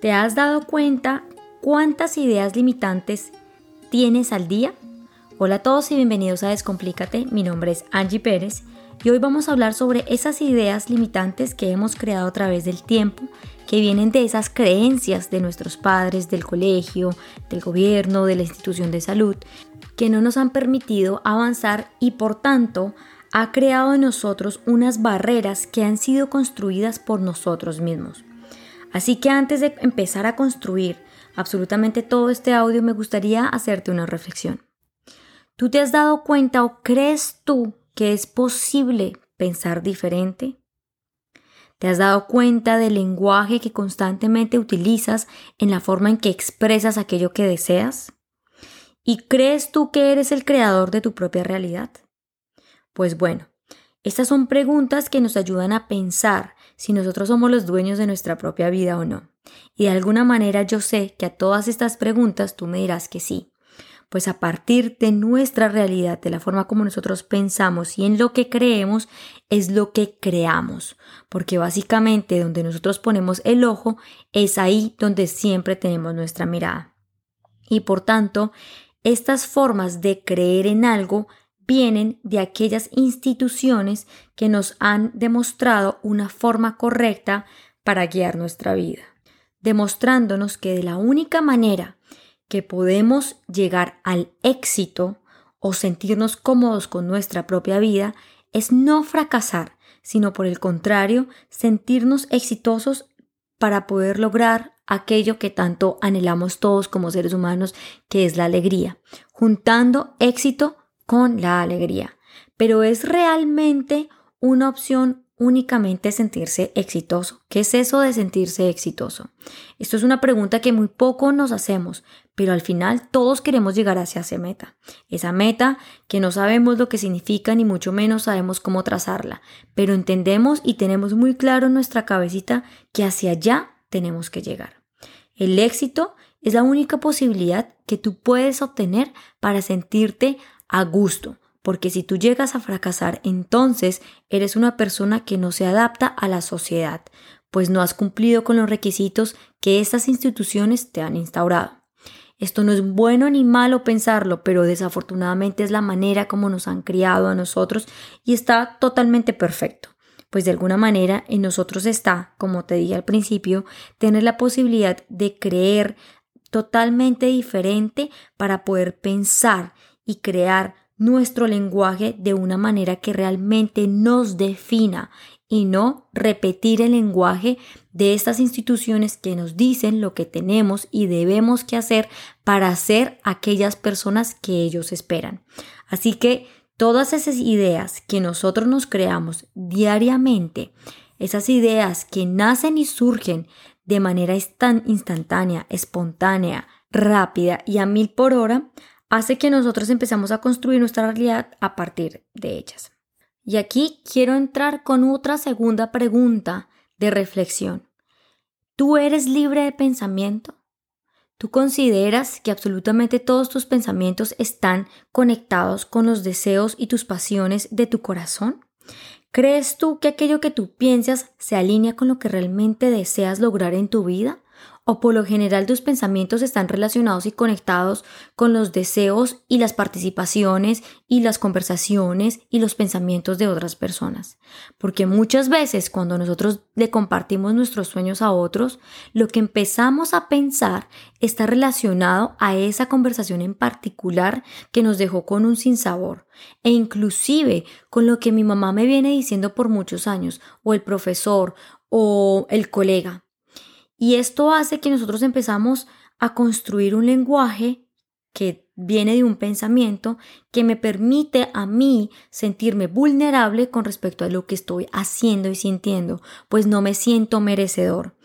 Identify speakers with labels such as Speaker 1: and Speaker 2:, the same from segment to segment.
Speaker 1: ¿Te has dado cuenta cuántas ideas limitantes tienes al día? Hola a todos y bienvenidos a Descomplícate. Mi nombre es Angie Pérez y hoy vamos a hablar sobre esas ideas limitantes que hemos creado a través del tiempo, que vienen de esas creencias de nuestros padres, del colegio, del gobierno, de la institución de salud, que no nos han permitido avanzar y por tanto ha creado en nosotros unas barreras que han sido construidas por nosotros mismos. Así que antes de empezar a construir absolutamente todo este audio, me gustaría hacerte una reflexión. ¿Tú te has dado cuenta o crees tú que es posible pensar diferente? ¿Te has dado cuenta del lenguaje que constantemente utilizas en la forma en que expresas aquello que deseas? ¿Y crees tú que eres el creador de tu propia realidad? Pues bueno, estas son preguntas que nos ayudan a pensar si nosotros somos los dueños de nuestra propia vida o no. Y de alguna manera yo sé que a todas estas preguntas tú me dirás que sí. Pues a partir de nuestra realidad, de la forma como nosotros pensamos y en lo que creemos, es lo que creamos. Porque básicamente donde nosotros ponemos el ojo es ahí donde siempre tenemos nuestra mirada. Y por tanto, estas formas de creer en algo vienen de aquellas instituciones que nos han demostrado una forma correcta para guiar nuestra vida, demostrándonos que de la única manera que podemos llegar al éxito o sentirnos cómodos con nuestra propia vida es no fracasar, sino por el contrario, sentirnos exitosos para poder lograr aquello que tanto anhelamos todos como seres humanos, que es la alegría, juntando éxito con la alegría. Pero es realmente una opción únicamente sentirse exitoso. ¿Qué es eso de sentirse exitoso? Esto es una pregunta que muy poco nos hacemos, pero al final todos queremos llegar hacia esa meta. Esa meta que no sabemos lo que significa ni mucho menos sabemos cómo trazarla, pero entendemos y tenemos muy claro en nuestra cabecita que hacia allá tenemos que llegar. El éxito es la única posibilidad que tú puedes obtener para sentirte a gusto, porque si tú llegas a fracasar, entonces eres una persona que no se adapta a la sociedad, pues no has cumplido con los requisitos que estas instituciones te han instaurado. Esto no es bueno ni malo pensarlo, pero desafortunadamente es la manera como nos han criado a nosotros y está totalmente perfecto. Pues de alguna manera en nosotros está, como te dije al principio, tener la posibilidad de creer totalmente diferente para poder pensar y crear nuestro lenguaje de una manera que realmente nos defina y no repetir el lenguaje de estas instituciones que nos dicen lo que tenemos y debemos que hacer para ser aquellas personas que ellos esperan. Así que todas esas ideas que nosotros nos creamos diariamente, esas ideas que nacen y surgen de manera tan instantánea, espontánea, rápida y a mil por hora, hace que nosotros empezamos a construir nuestra realidad a partir de ellas. Y aquí quiero entrar con otra segunda pregunta de reflexión. ¿Tú eres libre de pensamiento? ¿Tú consideras que absolutamente todos tus pensamientos están conectados con los deseos y tus pasiones de tu corazón? ¿Crees tú que aquello que tú piensas se alinea con lo que realmente deseas lograr en tu vida? O por lo general tus pensamientos están relacionados y conectados con los deseos y las participaciones y las conversaciones y los pensamientos de otras personas. Porque muchas veces cuando nosotros le compartimos nuestros sueños a otros, lo que empezamos a pensar está relacionado a esa conversación en particular que nos dejó con un sinsabor e inclusive con lo que mi mamá me viene diciendo por muchos años o el profesor o el colega y esto hace que nosotros empezamos a construir un lenguaje que viene de un pensamiento que me permite a mí sentirme vulnerable con respecto a lo que estoy haciendo y sintiendo, pues no me siento merecedor.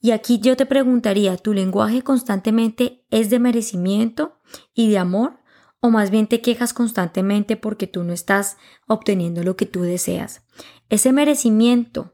Speaker 1: Y aquí yo te preguntaría, ¿tu lenguaje constantemente es de merecimiento y de amor? ¿O más bien te quejas constantemente porque tú no estás obteniendo lo que tú deseas? Ese merecimiento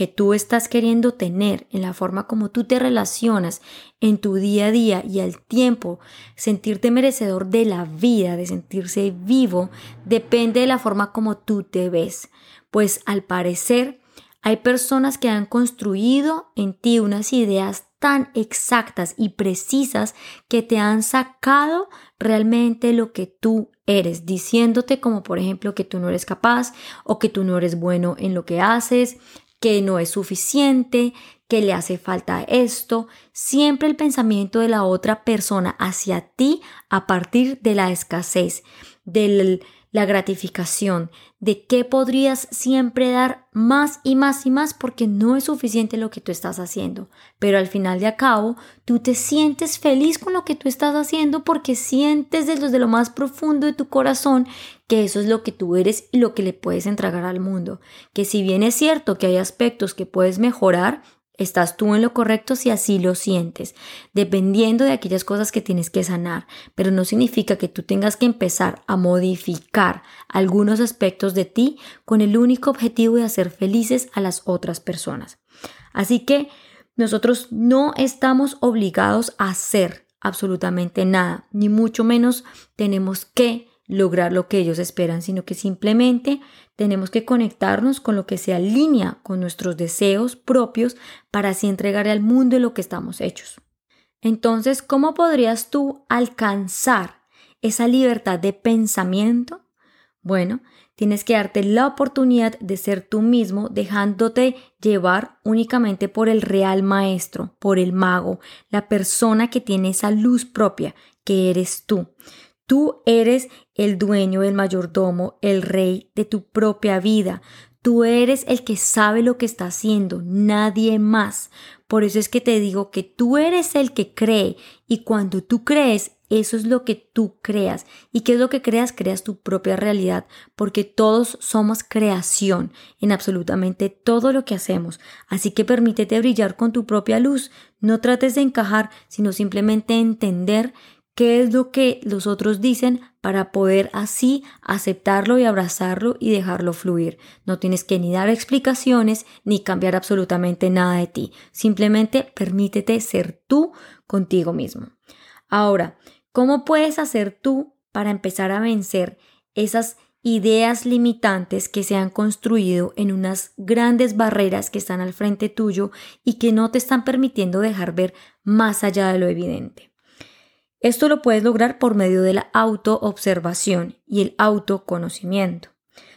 Speaker 1: que tú estás queriendo tener, en la forma como tú te relacionas en tu día a día y al tiempo, sentirte merecedor de la vida, de sentirse vivo, depende de la forma como tú te ves. Pues al parecer hay personas que han construido en ti unas ideas tan exactas y precisas que te han sacado realmente lo que tú eres, diciéndote como por ejemplo que tú no eres capaz o que tú no eres bueno en lo que haces, que no es suficiente, que le hace falta esto, siempre el pensamiento de la otra persona hacia ti a partir de la escasez, del la gratificación, de qué podrías siempre dar más y más y más porque no es suficiente lo que tú estás haciendo. Pero al final de a cabo, tú te sientes feliz con lo que tú estás haciendo porque sientes desde lo más profundo de tu corazón que eso es lo que tú eres y lo que le puedes entregar al mundo. Que si bien es cierto que hay aspectos que puedes mejorar, Estás tú en lo correcto si así lo sientes, dependiendo de aquellas cosas que tienes que sanar, pero no significa que tú tengas que empezar a modificar algunos aspectos de ti con el único objetivo de hacer felices a las otras personas. Así que nosotros no estamos obligados a hacer absolutamente nada, ni mucho menos tenemos que lograr lo que ellos esperan, sino que simplemente tenemos que conectarnos con lo que se alinea con nuestros deseos propios para así entregar al mundo lo que estamos hechos. Entonces, ¿cómo podrías tú alcanzar esa libertad de pensamiento? Bueno, tienes que darte la oportunidad de ser tú mismo, dejándote llevar únicamente por el real maestro, por el mago, la persona que tiene esa luz propia, que eres tú. Tú eres el dueño, el mayordomo, el rey de tu propia vida. Tú eres el que sabe lo que está haciendo, nadie más. Por eso es que te digo que tú eres el que cree y cuando tú crees, eso es lo que tú creas. ¿Y qué es lo que creas? Creas tu propia realidad, porque todos somos creación en absolutamente todo lo que hacemos. Así que permítete brillar con tu propia luz. No trates de encajar, sino simplemente entender qué es lo que los otros dicen para poder así aceptarlo y abrazarlo y dejarlo fluir. No tienes que ni dar explicaciones ni cambiar absolutamente nada de ti. Simplemente permítete ser tú contigo mismo. Ahora, ¿cómo puedes hacer tú para empezar a vencer esas ideas limitantes que se han construido en unas grandes barreras que están al frente tuyo y que no te están permitiendo dejar ver más allá de lo evidente? Esto lo puedes lograr por medio de la autoobservación y el autoconocimiento.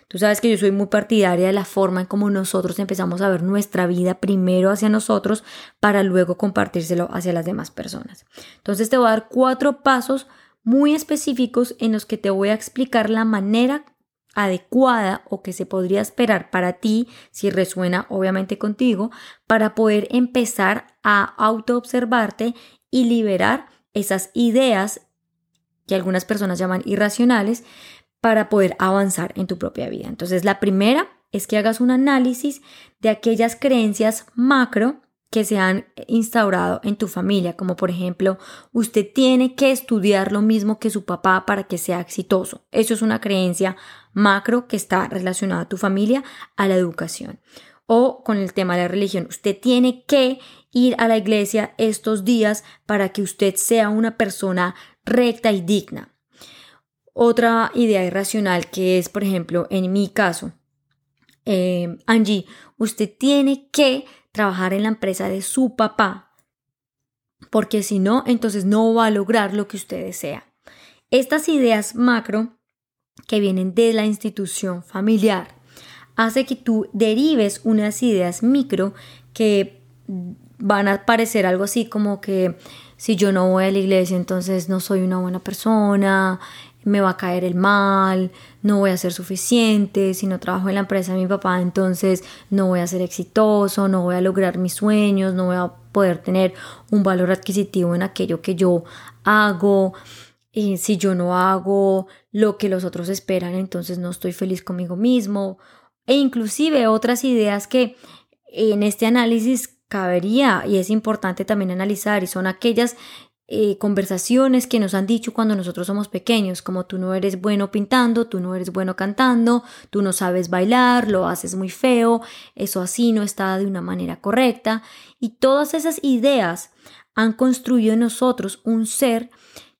Speaker 1: Tú sabes que yo soy muy partidaria de la forma en cómo nosotros empezamos a ver nuestra vida primero hacia nosotros para luego compartírselo hacia las demás personas. Entonces te voy a dar cuatro pasos muy específicos en los que te voy a explicar la manera adecuada o que se podría esperar para ti, si resuena obviamente contigo, para poder empezar a autoobservarte y liberar esas ideas que algunas personas llaman irracionales para poder avanzar en tu propia vida. Entonces, la primera es que hagas un análisis de aquellas creencias macro que se han instaurado en tu familia, como por ejemplo, usted tiene que estudiar lo mismo que su papá para que sea exitoso. Eso es una creencia macro que está relacionada a tu familia, a la educación. O con el tema de la religión, usted tiene que ir a la iglesia estos días para que usted sea una persona recta y digna. Otra idea irracional que es, por ejemplo, en mi caso, eh, Angie, usted tiene que trabajar en la empresa de su papá, porque si no, entonces no va a lograr lo que usted desea. Estas ideas macro que vienen de la institución familiar hace que tú derives unas ideas micro que van a parecer algo así como que si yo no voy a la iglesia entonces no soy una buena persona, me va a caer el mal, no voy a ser suficiente, si no trabajo en la empresa de mi papá entonces no voy a ser exitoso, no voy a lograr mis sueños, no voy a poder tener un valor adquisitivo en aquello que yo hago. Y si yo no hago lo que los otros esperan, entonces no estoy feliz conmigo mismo. E inclusive otras ideas que en este análisis cabería y es importante también analizar y son aquellas eh, conversaciones que nos han dicho cuando nosotros somos pequeños, como tú no eres bueno pintando, tú no eres bueno cantando, tú no sabes bailar, lo haces muy feo, eso así no está de una manera correcta. Y todas esas ideas han construido en nosotros un ser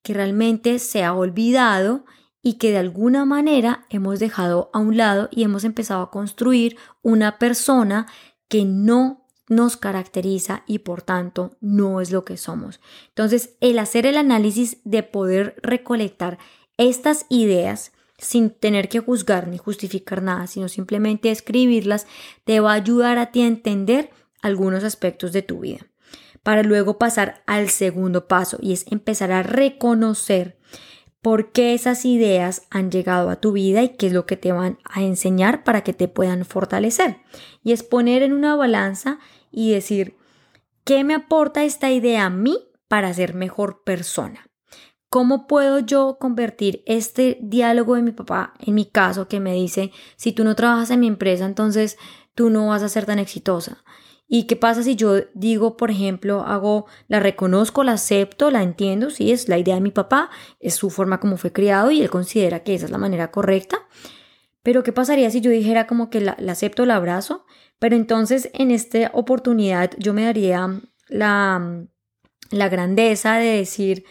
Speaker 1: que realmente se ha olvidado y que de alguna manera hemos dejado a un lado y hemos empezado a construir una persona que no nos caracteriza y por tanto no es lo que somos. Entonces, el hacer el análisis de poder recolectar estas ideas sin tener que juzgar ni justificar nada, sino simplemente escribirlas, te va a ayudar a ti a entender algunos aspectos de tu vida. Para luego pasar al segundo paso y es empezar a reconocer por qué esas ideas han llegado a tu vida y qué es lo que te van a enseñar para que te puedan fortalecer. Y es poner en una balanza y decir, ¿qué me aporta esta idea a mí para ser mejor persona? ¿Cómo puedo yo convertir este diálogo de mi papá, en mi caso, que me dice, si tú no trabajas en mi empresa, entonces tú no vas a ser tan exitosa? ¿Y qué pasa si yo digo, por ejemplo, hago, la reconozco, la acepto, la entiendo, sí, es la idea de mi papá, es su forma como fue criado y él considera que esa es la manera correcta? Pero ¿qué pasaría si yo dijera como que la, acepto, la abrazo? Pero entonces en esta oportunidad yo me daría la, la grandeza de decir,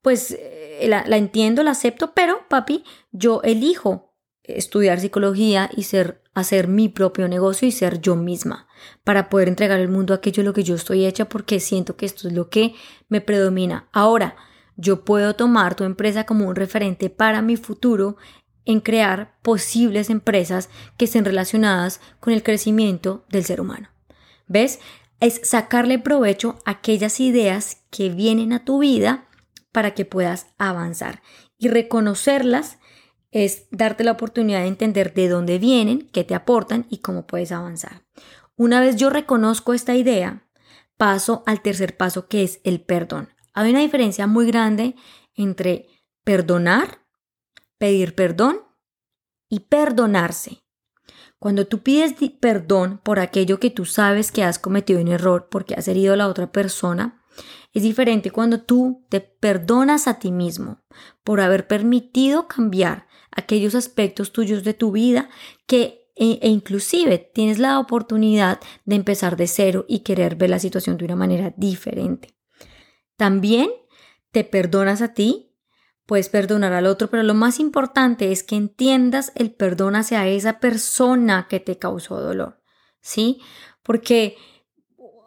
Speaker 1: pues eh, la, la entiendo, la acepto, pero papi, yo elijo estudiar psicología y ser hacer mi propio negocio y ser yo misma para poder entregar al mundo aquello lo que yo estoy hecha porque siento que esto es lo que me predomina. Ahora, yo puedo tomar tu empresa como un referente para mi futuro en crear posibles empresas que estén relacionadas con el crecimiento del ser humano. ¿Ves? Es sacarle provecho a aquellas ideas que vienen a tu vida para que puedas avanzar y reconocerlas es darte la oportunidad de entender de dónde vienen, qué te aportan y cómo puedes avanzar. Una vez yo reconozco esta idea, paso al tercer paso que es el perdón. Hay una diferencia muy grande entre perdonar, pedir perdón y perdonarse. Cuando tú pides perdón por aquello que tú sabes que has cometido un error porque has herido a la otra persona, es diferente cuando tú te perdonas a ti mismo por haber permitido cambiar aquellos aspectos tuyos de tu vida que e, e, inclusive tienes la oportunidad de empezar de cero y querer ver la situación de una manera diferente. También te perdonas a ti, puedes perdonar al otro, pero lo más importante es que entiendas el perdón hacia esa persona que te causó dolor, ¿sí? Porque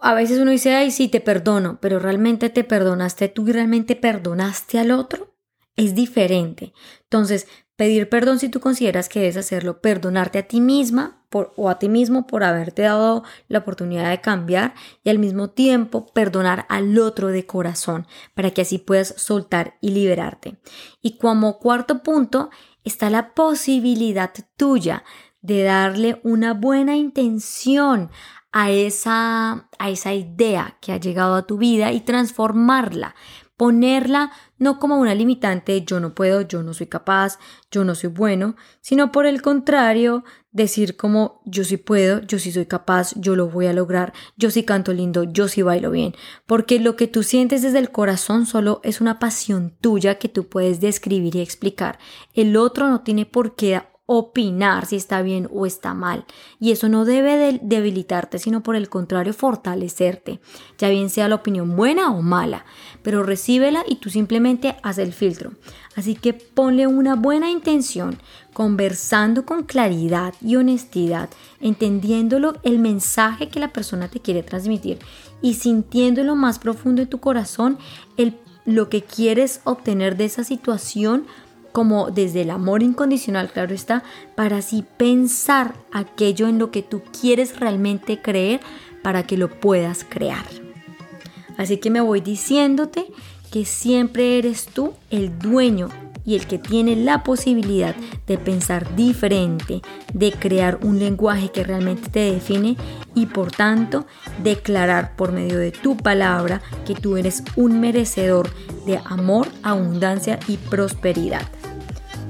Speaker 1: a veces uno dice, ay, sí, te perdono, pero realmente te perdonaste tú y realmente perdonaste al otro. Es diferente. Entonces, Pedir perdón si tú consideras que debes hacerlo, perdonarte a ti misma por, o a ti mismo por haberte dado la oportunidad de cambiar y al mismo tiempo perdonar al otro de corazón para que así puedas soltar y liberarte. Y como cuarto punto está la posibilidad tuya de darle una buena intención a esa, a esa idea que ha llegado a tu vida y transformarla ponerla no como una limitante yo no puedo, yo no soy capaz, yo no soy bueno, sino por el contrario, decir como yo sí puedo, yo sí soy capaz, yo lo voy a lograr, yo sí canto lindo, yo sí bailo bien, porque lo que tú sientes desde el corazón solo es una pasión tuya que tú puedes describir y explicar. El otro no tiene por qué opinar si está bien o está mal. Y eso no debe debilitarte, sino por el contrario fortalecerte, ya bien sea la opinión buena o mala, pero recíbela y tú simplemente haz el filtro. Así que ponle una buena intención, conversando con claridad y honestidad, entendiéndolo el mensaje que la persona te quiere transmitir y sintiéndolo más profundo en tu corazón el, lo que quieres obtener de esa situación como desde el amor incondicional, claro está, para así pensar aquello en lo que tú quieres realmente creer para que lo puedas crear. Así que me voy diciéndote que siempre eres tú el dueño y el que tiene la posibilidad de pensar diferente, de crear un lenguaje que realmente te define y por tanto declarar por medio de tu palabra que tú eres un merecedor de amor, abundancia y prosperidad.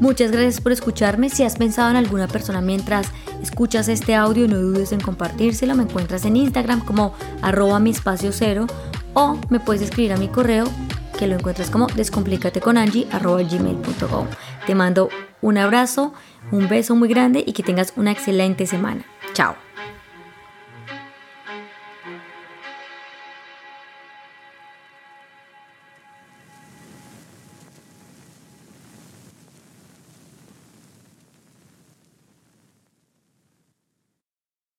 Speaker 1: Muchas gracias por escucharme. Si has pensado en alguna persona mientras escuchas este audio, no dudes en compartírselo. Me encuentras en Instagram como arroba mi espacio cero o me puedes escribir a mi correo que lo encuentras como descomplicateconangie arroba gmail.com. Te mando un abrazo, un beso muy grande y que tengas una excelente semana. Chao.